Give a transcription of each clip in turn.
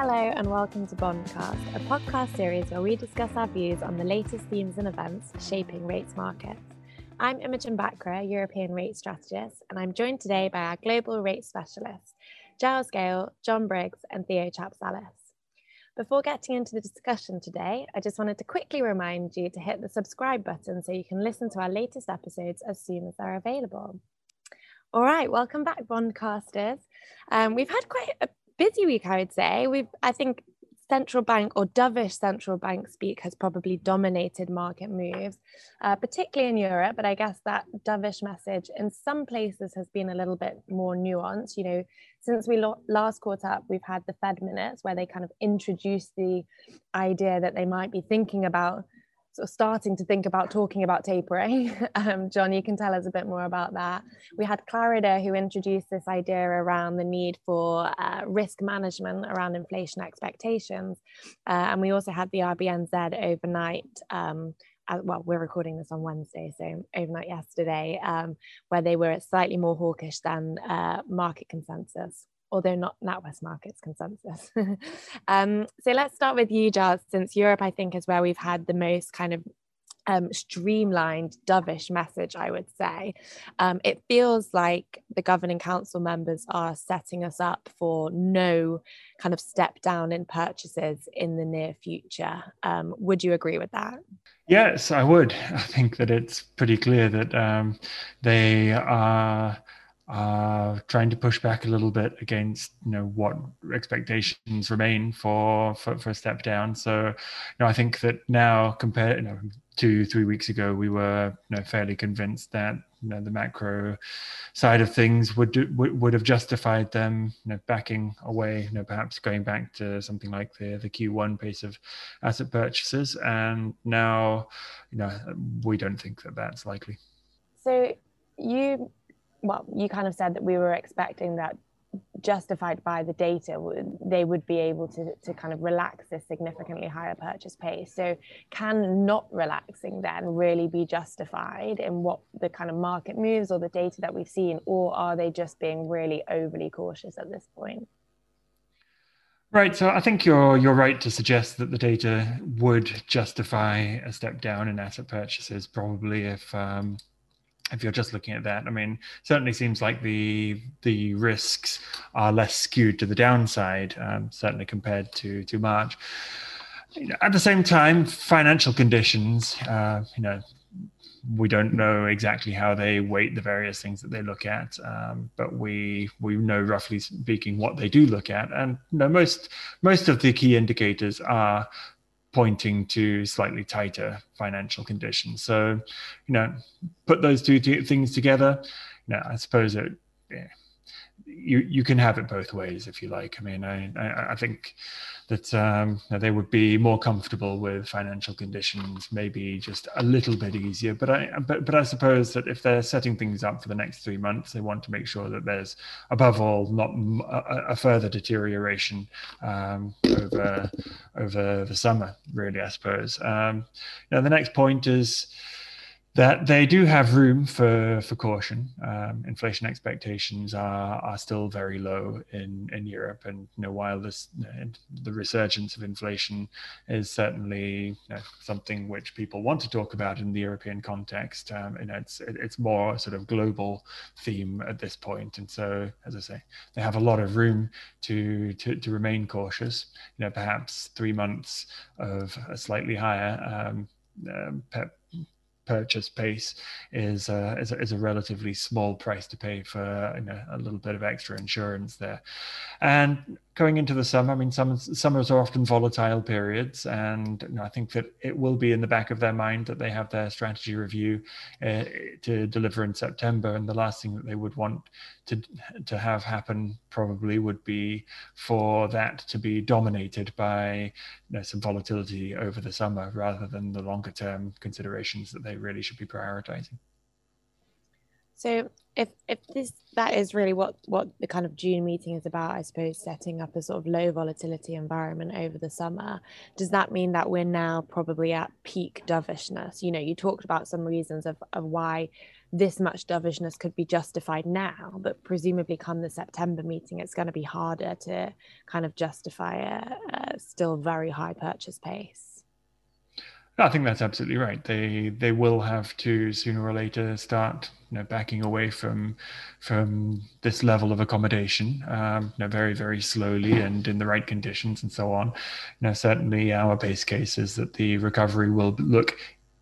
Hello, and welcome to Bondcast, a podcast series where we discuss our views on the latest themes and events shaping rates markets. I'm Imogen Bachra, European rate strategist, and I'm joined today by our global rate specialists, Giles Gale, John Briggs, and Theo Chatzilias. Before getting into the discussion today, I just wanted to quickly remind you to hit the subscribe button so you can listen to our latest episodes as soon as they're available. All right, welcome back, Bondcasters. Um, we've had quite a busy week, I would say. We've, I think, central bank or dovish central bank speak has probably dominated market moves, uh, particularly in Europe. But I guess that dovish message in some places has been a little bit more nuanced. You know, since we lo- last caught up, we've had the Fed minutes where they kind of introduced the idea that they might be thinking about sort of starting to think about talking about tapering. Um, John, you can tell us a bit more about that. We had Clarida who introduced this idea around the need for uh, risk management around inflation expectations. Uh, and we also had the RBNZ overnight. Um, well, we're recording this on Wednesday, so overnight yesterday, um, where they were slightly more hawkish than uh, market consensus although not NatWest Markets consensus. um, so let's start with you, Giles, since Europe, I think, is where we've had the most kind of um, streamlined, dovish message, I would say. Um, it feels like the governing council members are setting us up for no kind of step down in purchases in the near future. Um, would you agree with that? Yes, I would. I think that it's pretty clear that um, they are uh, trying to push back a little bit against you know what expectations remain for for, for a step down. So you know I think that now compared you know two three weeks ago we were you know fairly convinced that you know the macro side of things would do, would, would have justified them you know backing away you know perhaps going back to something like the the Q1 pace of asset purchases and now you know we don't think that that's likely. So you well, you kind of said that we were expecting that justified by the data they would be able to, to kind of relax this significantly higher purchase pace. So can not relaxing then really be justified in what the kind of market moves or the data that we've seen or are they just being really overly cautious at this point? Right, so I think you're you're right to suggest that the data would justify a step down in asset purchases, probably if um, if you're just looking at that, I mean, certainly seems like the the risks are less skewed to the downside, um, certainly compared to to March. At the same time, financial conditions, uh, you know, we don't know exactly how they weight the various things that they look at, um, but we we know roughly speaking what they do look at, and you know, most most of the key indicators are pointing to slightly tighter financial conditions. So, you know, put those two things together. You know, I suppose it. Yeah, you you can have it both ways if you like. I mean, I I, think that um, they would be more comfortable with financial conditions, maybe just a little bit easier. But I but but I suppose that if they're setting things up for the next three months, they want to make sure that there's above all not a, a further deterioration um, over over the summer. Really, I suppose. Um, now the next point is that they do have room for for caution. Um, inflation expectations are are still very low in in Europe, and you know while this the resurgence of inflation is certainly you know, something which people want to talk about in the European context, um, and it's it's more sort of global theme at this point. And so, as I say, they have a lot of room to to, to remain cautious. You know, perhaps three months of a slightly higher um, um, purchase pace is, uh, is, a, is, a, relatively small price to pay for you know, a little bit of extra insurance there. And going into the summer, I mean, summers, summers are often volatile periods, and you know, I think that it will be in the back of their mind that they have their strategy review uh, to deliver in September, and the last thing that they would want to to have happen probably would be for that to be dominated by you know, some volatility over the summer rather than the longer term considerations that they really should be prioritizing. So if if this that is really what what the kind of June meeting is about, I suppose setting up a sort of low volatility environment over the summer, does that mean that we're now probably at peak dovishness? You know, you talked about some reasons of, of why this much dovishness could be justified now, but presumably come the September meeting, it's going to be harder to kind of justify a, a still very high purchase pace. I think that's absolutely right. They they will have to sooner or later start you know backing away from from this level of accommodation um, you know very very slowly and in the right conditions and so on. You certainly our base case is that the recovery will look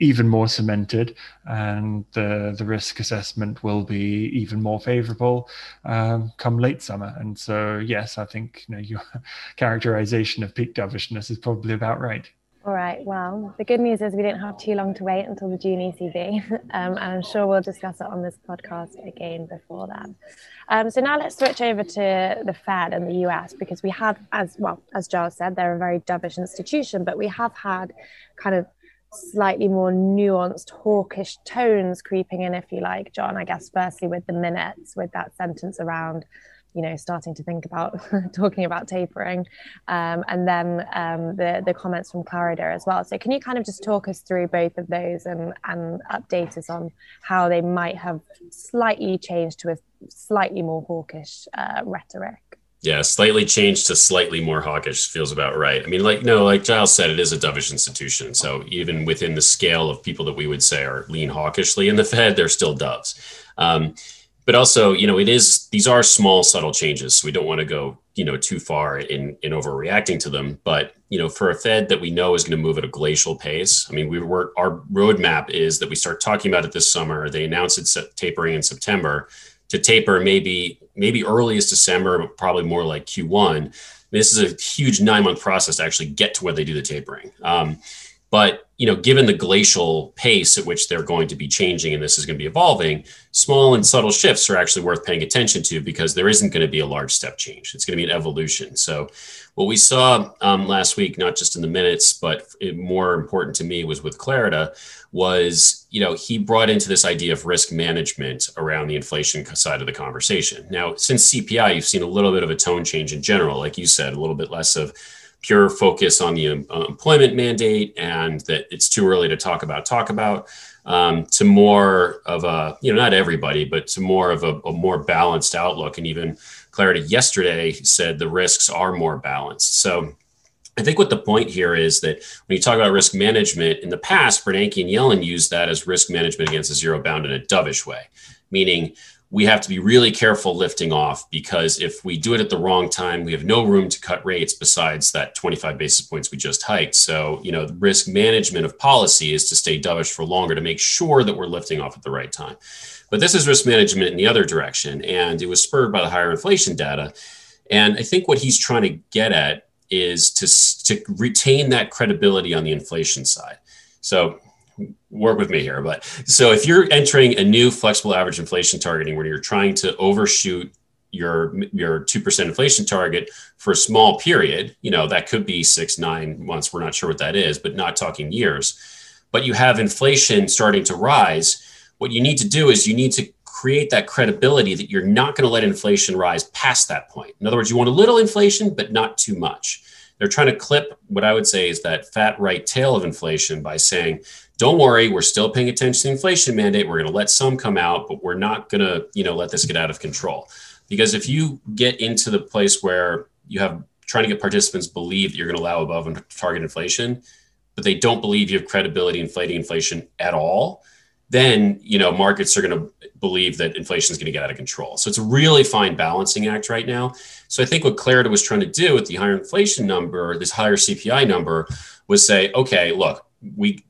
even more cemented and the the risk assessment will be even more favorable um, come late summer and so yes i think you know your characterization of peak dovishness is probably about right all right. Well, the good news is we didn't have too long to wait until the June ECB, um, and I'm sure we'll discuss it on this podcast again before that. Um, so now let's switch over to the Fed and the US because we have, as well as Giles said, they're a very dovish institution, but we have had kind of slightly more nuanced hawkish tones creeping in, if you like, John. I guess firstly with the minutes, with that sentence around you know starting to think about talking about tapering um, and then um, the the comments from Clarida as well so can you kind of just talk us through both of those and and update us on how they might have slightly changed to a slightly more hawkish uh, rhetoric yeah, slightly changed to slightly more hawkish feels about right. I mean, like no, like Giles said, it is a dovish institution. So even within the scale of people that we would say are lean hawkishly in the Fed, they're still doves. Um, but also you know it is these are small subtle changes so we don't want to go you know too far in in overreacting to them. But you know for a fed that we know is going to move at a glacial pace i mean we were our roadmap is that we start talking about it this summer. They announced it's tapering in september. To taper maybe maybe early as december but probably more like q1 this is a huge nine month process to actually get to where they do the tapering. Um, but you know, given the glacial pace at which they're going to be changing and this is going to be evolving, small and subtle shifts are actually worth paying attention to because there isn't going to be a large step change. It's going to be an evolution. So, what we saw um, last week, not just in the minutes, but more important to me, was with Clarida, was you know he brought into this idea of risk management around the inflation side of the conversation. Now, since CPI, you've seen a little bit of a tone change in general, like you said, a little bit less of pure focus on the uh, employment mandate and that it's too early to talk about talk about um, to more of a you know not everybody but to more of a, a, more balanced outlook. And even Clarida yesterday said the risks are more balanced. So I think what the point here is that when you talk about risk management in the past, Bernanke and Yellen used that as risk management against a zero bound in a dovish way, meaning we have to be really careful lifting off because if we do it at the wrong time, we have no room to cut rates besides that 25 basis points we just hiked. So, you know, the risk management of policy is to stay dovish for longer to make sure that we're lifting off at the right time. But this is risk management in the other direction. And it was spurred by the higher inflation data. And I think what he's trying to get at is to, to retain that credibility on the inflation side. So work with me here. But so if you're entering a new flexible average inflation targeting where you're trying to overshoot your your 2% inflation target for a small period, you know, that could be 6 9 months, we're not sure what that is, but not talking years. But you have inflation starting to rise, what you need to do is you need to create that credibility that you're not going to let inflation rise past that point. In other words, you want a little inflation but not too much. They're trying to clip what I would say is that fat right tail of inflation by saying don't worry, we're still paying attention to the inflation mandate. We're going to let some come out, but we're not going to, you know, let this get out of control. Because if you get into the place where you have trying to get participants believe that you're going to allow above and target inflation, but they don't believe you have credibility inflating inflation at all, then you know markets are going to believe that inflation is going to get out of control. So it's a really fine balancing act right now. So I think what Clarida was trying to do with the higher inflation number, this higher CPI number, was say, okay, look, we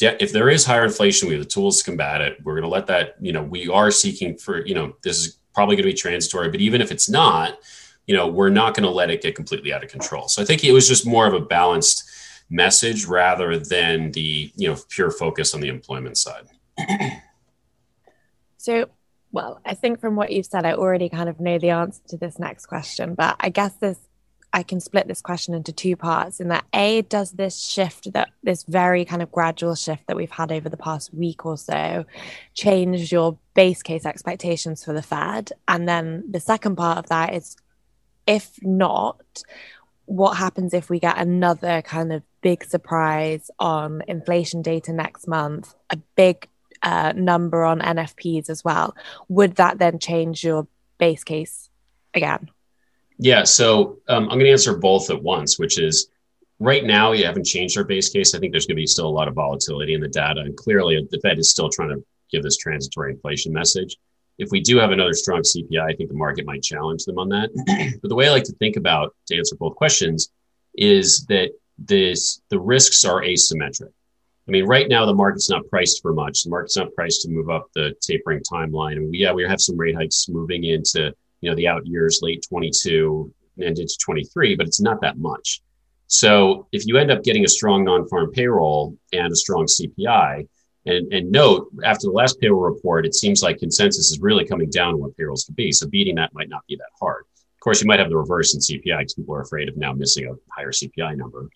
if there is higher inflation, we have the tools to combat it. We're going to let that, you know, we are seeking for, you know, this is probably going to be transitory, but even if it's not, you know, we're not going to let it get completely out of control. So I think it was just more of a balanced message rather than the, you know, pure focus on the employment side. so, well, I think from what you've said, I already kind of know the answer to this next question, but I guess this I can split this question into two parts in that A, does this shift that this very kind of gradual shift that we've had over the past week or so change your base case expectations for the Fed? And then the second part of that is if not, what happens if we get another kind of big surprise on inflation data next month, a big uh, number on NFPs as well, would that then change your base case again? Yeah, so um, I'm going to answer both at once, which is right now we haven't changed our base case. I think there's going to be still a lot of volatility in the data, and clearly the Fed is still trying to give this transitory inflation message. If we do have another strong CPI, I think the market might challenge them on that. but the way I like to think about to answer both questions is that this the risks are asymmetric. I mean, right now the market's not priced for much. The market's not priced to move up the tapering timeline. And we, yeah, we have some rate hikes moving into know the out years, late 22 and into 23, but it's not that much. So if you end up getting a strong non-farm payroll and a strong CPI, and, and note after the last payroll report, it seems like consensus is really coming down on what payrolls could be. So beating that might not be that hard. Of course, you might have the reverse in CPI because people are afraid of now missing a higher CPI number.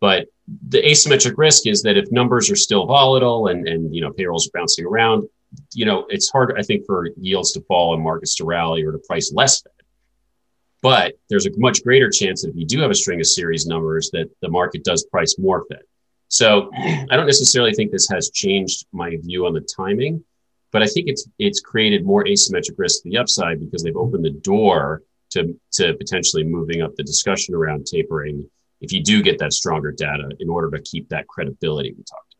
But the asymmetric risk is that if numbers are still volatile and, and you know payrolls are bouncing around, you know it's hard, I think, for yields to fall and markets to rally or to price less Fed. But there's a much greater chance that if you do have a string of series numbers, that the market does price more Fed. So I don't necessarily think this has changed my view on the timing, but I think it's it's created more asymmetric risk to the upside because they've opened the door to to potentially moving up the discussion around tapering if you do get that stronger data in order to keep that credibility we talked.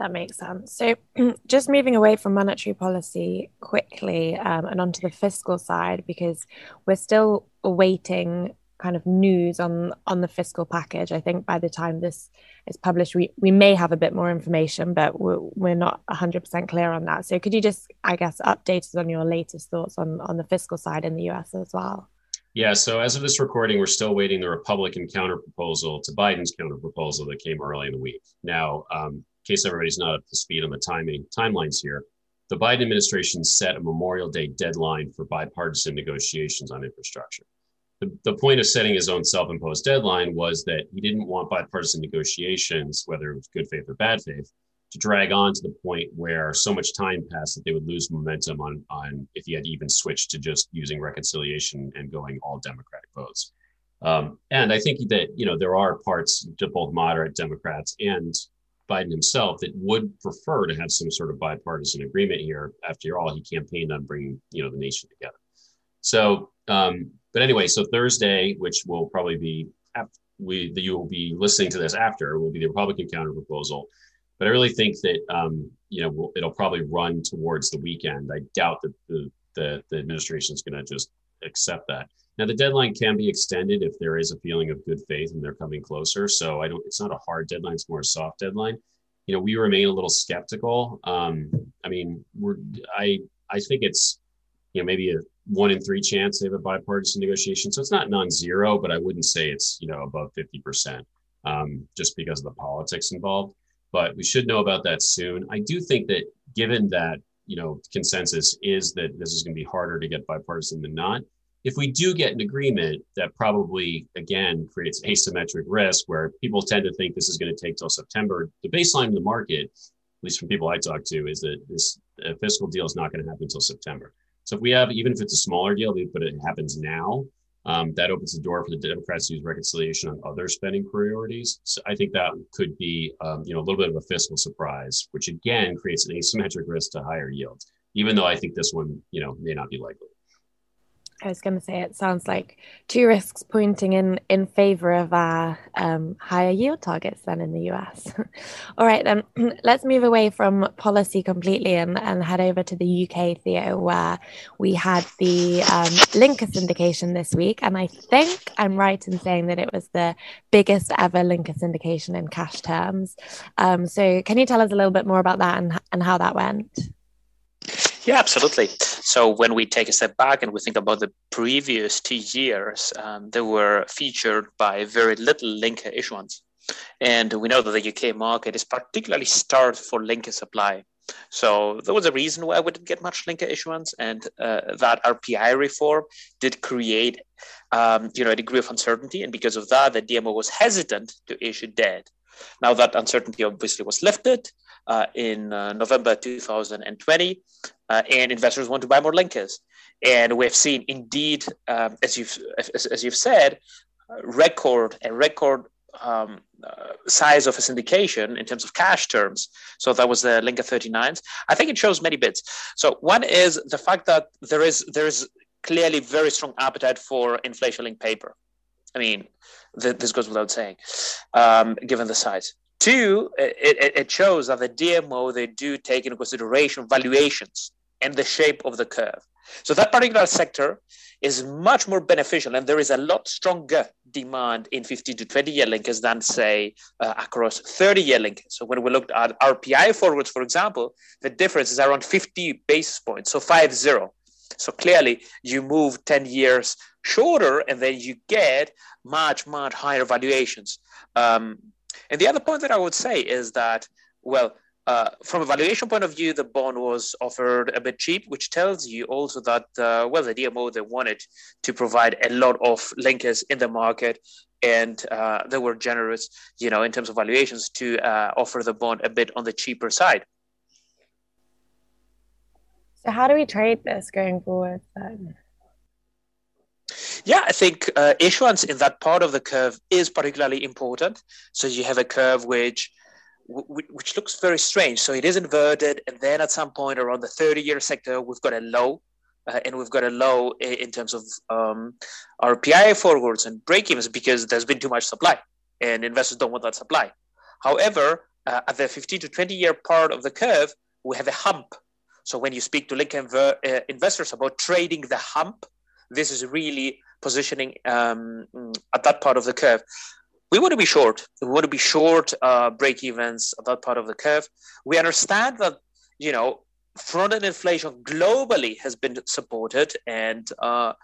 That makes sense. So, just moving away from monetary policy quickly um, and onto the fiscal side, because we're still awaiting kind of news on on the fiscal package. I think by the time this is published, we, we may have a bit more information, but we're, we're not 100% clear on that. So, could you just, I guess, update us on your latest thoughts on on the fiscal side in the US as well? Yeah, so as of this recording, we're still waiting the Republican counterproposal to Biden's counterproposal that came early in the week. Now, um, case everybody's not up to speed on the timing timelines here, the Biden administration set a Memorial Day deadline for bipartisan negotiations on infrastructure. The, the point of setting his own self-imposed deadline was that he didn't want bipartisan negotiations, whether it was good faith or bad faith, to drag on to the point where so much time passed that they would lose momentum on on if he had even switched to just using reconciliation and going all Democratic votes. Um, and I think that you know there are parts to both moderate Democrats and Biden himself that would prefer to have some sort of bipartisan agreement here. After all, he campaigned on bringing you know the nation together. So, um, but anyway, so Thursday, which will probably be after we you will be listening to this after, will be the Republican counter proposal but I really think that um, you know it'll probably run towards the weekend. I doubt that the the, the administration is going to just accept that. Now the deadline can be extended if there is a feeling of good faith and they're coming closer. So I don't. It's not a hard deadline. It's more a soft deadline. You know, we remain a little skeptical. Um, I mean, we're I I think it's you know maybe a one in three chance they have a bipartisan negotiation. So it's not non-zero, but I wouldn't say it's you know above fifty percent um, just because of the politics involved but we should know about that soon. I do think that given that you know consensus is that this is going to be harder to get bipartisan than not. If we do get an agreement, that probably again creates asymmetric risk where people tend to think this is going to take till September. The baseline in the market, at least from people I talk to, is that this fiscal deal is not going to happen until September. So if we have, even if it's a smaller deal, but it happens now, um, that opens the door for the Democrats to use reconciliation on other spending priorities. So I think that could be, um, you know, a little bit of a fiscal surprise, which again creates an asymmetric risk to higher yields. Even though I think this one, you know, may not be likely. I was going to say it sounds like two risks pointing in in favor of our um, higher yield targets than in the US. All right, then let's move away from policy completely and, and head over to the UK, Theo, where we had the um, linker syndication this week. And I think I'm right in saying that it was the biggest ever linker syndication in cash terms. Um, so, can you tell us a little bit more about that and, and how that went? Yeah, absolutely. So when we take a step back and we think about the previous two years, um, they were featured by very little linker issuance. And we know that the UK market is particularly starved for linker supply. So there was a reason why we didn't get much linker issuance, and uh, that RPI reform did create, um, you know, a degree of uncertainty, and because of that, the DMO was hesitant to issue debt. Now that uncertainty obviously was lifted uh, in uh, November 2020, uh, and investors want to buy more linkers. And we've seen, indeed, um, as you've as, as, you've said, record a record um, uh, size of a syndication in terms of cash terms. So that was the Linker 39s. I think it shows many bits. So one is the fact that there is there is clearly very strong appetite for inflation-linked paper. I mean, th- this goes without saying, um, given the size. Two, it, it shows that the DMO they do take into consideration valuations and the shape of the curve. So that particular sector is much more beneficial, and there is a lot stronger demand in 15 to 20 year linkers than, say, uh, across 30 year linkers. So when we looked at RPI forwards, for example, the difference is around 50 basis points, so 5 0. So clearly, you move 10 years shorter, and then you get much, much higher valuations. Um, and the other point that I would say is that, well, uh, from a valuation point of view, the bond was offered a bit cheap, which tells you also that, uh, well, the DMO, they wanted to provide a lot of linkers in the market and uh, they were generous, you know, in terms of valuations to uh, offer the bond a bit on the cheaper side. So how do we trade this going forward then? Yeah, I think uh, issuance in that part of the curve is particularly important. So you have a curve which which looks very strange. So it is inverted, and then at some point around the 30-year sector, we've got a low, uh, and we've got a low in terms of um, RPI forwards and break-evens because there's been too much supply, and investors don't want that supply. However, uh, at the 15 to 20-year part of the curve, we have a hump. So when you speak to inver- uh, investors about trading the hump, this is really positioning um, at that part of the curve we want to be short. We want to be short uh, break evens at that part of the curve. We understand that, you know, front-end inflation globally has been supported and uh,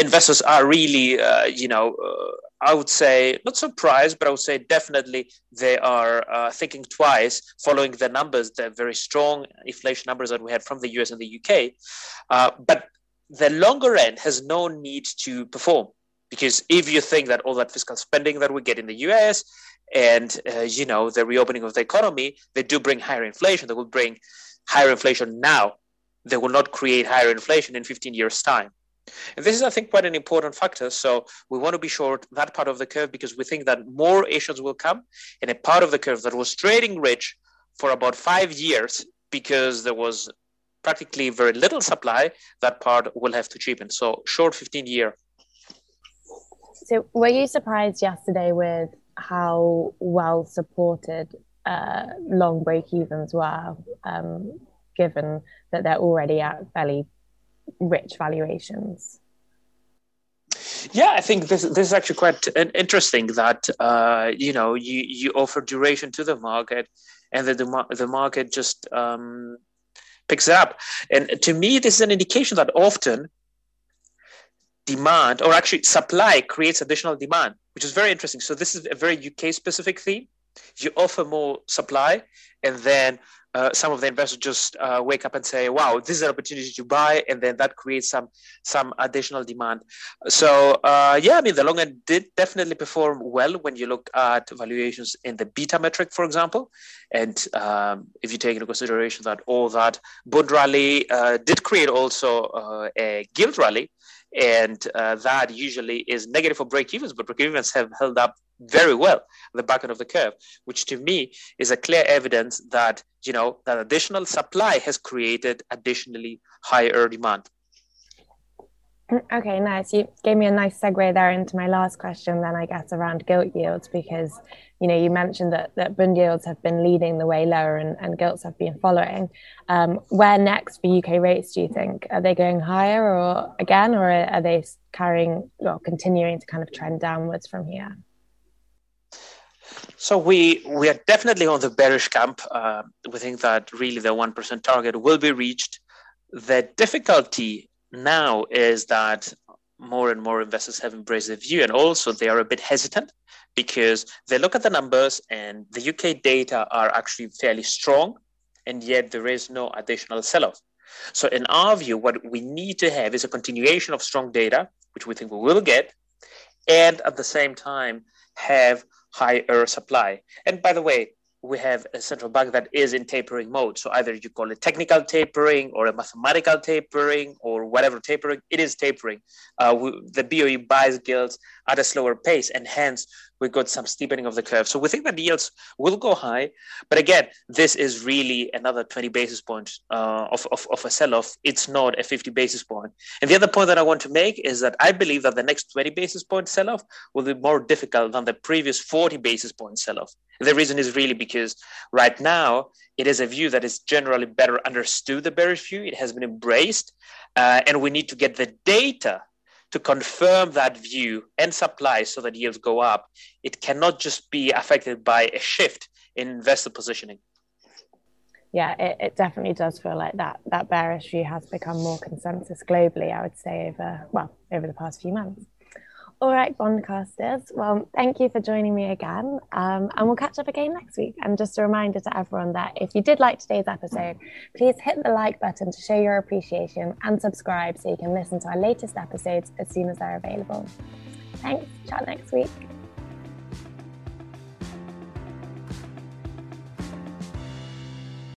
investors are really, uh, you know, uh, I would say not surprised, but I would say definitely they are uh, thinking twice following the numbers, the very strong inflation numbers that we had from the US and the UK. Uh, but the longer end has no need to perform because if you think that all that fiscal spending that we get in the US and uh, you know the reopening of the economy, they do bring higher inflation. They will bring higher inflation now. They will not create higher inflation in 15 years' time. And this is, I think, quite an important factor. So we want to be short that part of the curve because we think that more issuance will come in a part of the curve that was trading rich for about five years because there was practically very little supply. That part will have to cheapen. So short 15 year so, were you surprised yesterday with how well supported uh, long break evens were, um, given that they're already at fairly rich valuations? Yeah, I think this this is actually quite interesting that uh, you know you you offer duration to the market, and the the market just um, picks it up. And to me, this is an indication that often demand or actually supply creates additional demand, which is very interesting. So this is a very UK specific theme. You offer more supply, and then uh, some of the investors just uh, wake up and say, "Wow, this is an opportunity to buy," and then that creates some some additional demand. So uh, yeah, I mean the long end did definitely perform well when you look at valuations in the beta metric, for example, and um, if you take into consideration that all that bond rally uh, did create also uh, a gilt rally, and uh, that usually is negative for break evens, but break evens have held up very well at the back end of the curve, which to me is a clear evidence that you know that additional supply has created additionally higher demand. Okay, nice. You gave me a nice segue there into my last question, then I guess around gilt yields, because you know you mentioned that that bund yields have been leading the way lower and, and gilts have been following. Um, where next for UK rates? Do you think are they going higher or again, or are they carrying or continuing to kind of trend downwards from here? So we we are definitely on the bearish camp. Uh, we think that really the one percent target will be reached. The difficulty now is that more and more investors have embraced the view, and also they are a bit hesitant because they look at the numbers and the UK data are actually fairly strong, and yet there is no additional sell-off. So, in our view, what we need to have is a continuation of strong data, which we think we will get, and at the same time have higher supply. And by the way, we have a central bank that is in tapering mode. So either you call it technical tapering or a mathematical tapering or whatever tapering, it is tapering. Uh, we, the BOE buys gilts at a slower pace, and hence we got some steepening of the curve. So we think that yields will go high, but again, this is really another 20 basis points uh, of, of, of a sell-off. It's not a 50 basis point. And the other point that I want to make is that I believe that the next 20 basis point sell-off will be more difficult than the previous 40 basis point sell-off. The reason is really because right now it is a view that is generally better understood, the bearish view. It has been embraced, uh, and we need to get the data to confirm that view and supply so that yields go up. It cannot just be affected by a shift in investor positioning. Yeah, it, it definitely does feel like that that bearish view has become more consensus globally, I would say, over well, over the past few months. All right, Bondcasters. Well, thank you for joining me again. Um, and we'll catch up again next week. And just a reminder to everyone that if you did like today's episode, please hit the like button to show your appreciation and subscribe so you can listen to our latest episodes as soon as they're available. Thanks. Chat next week.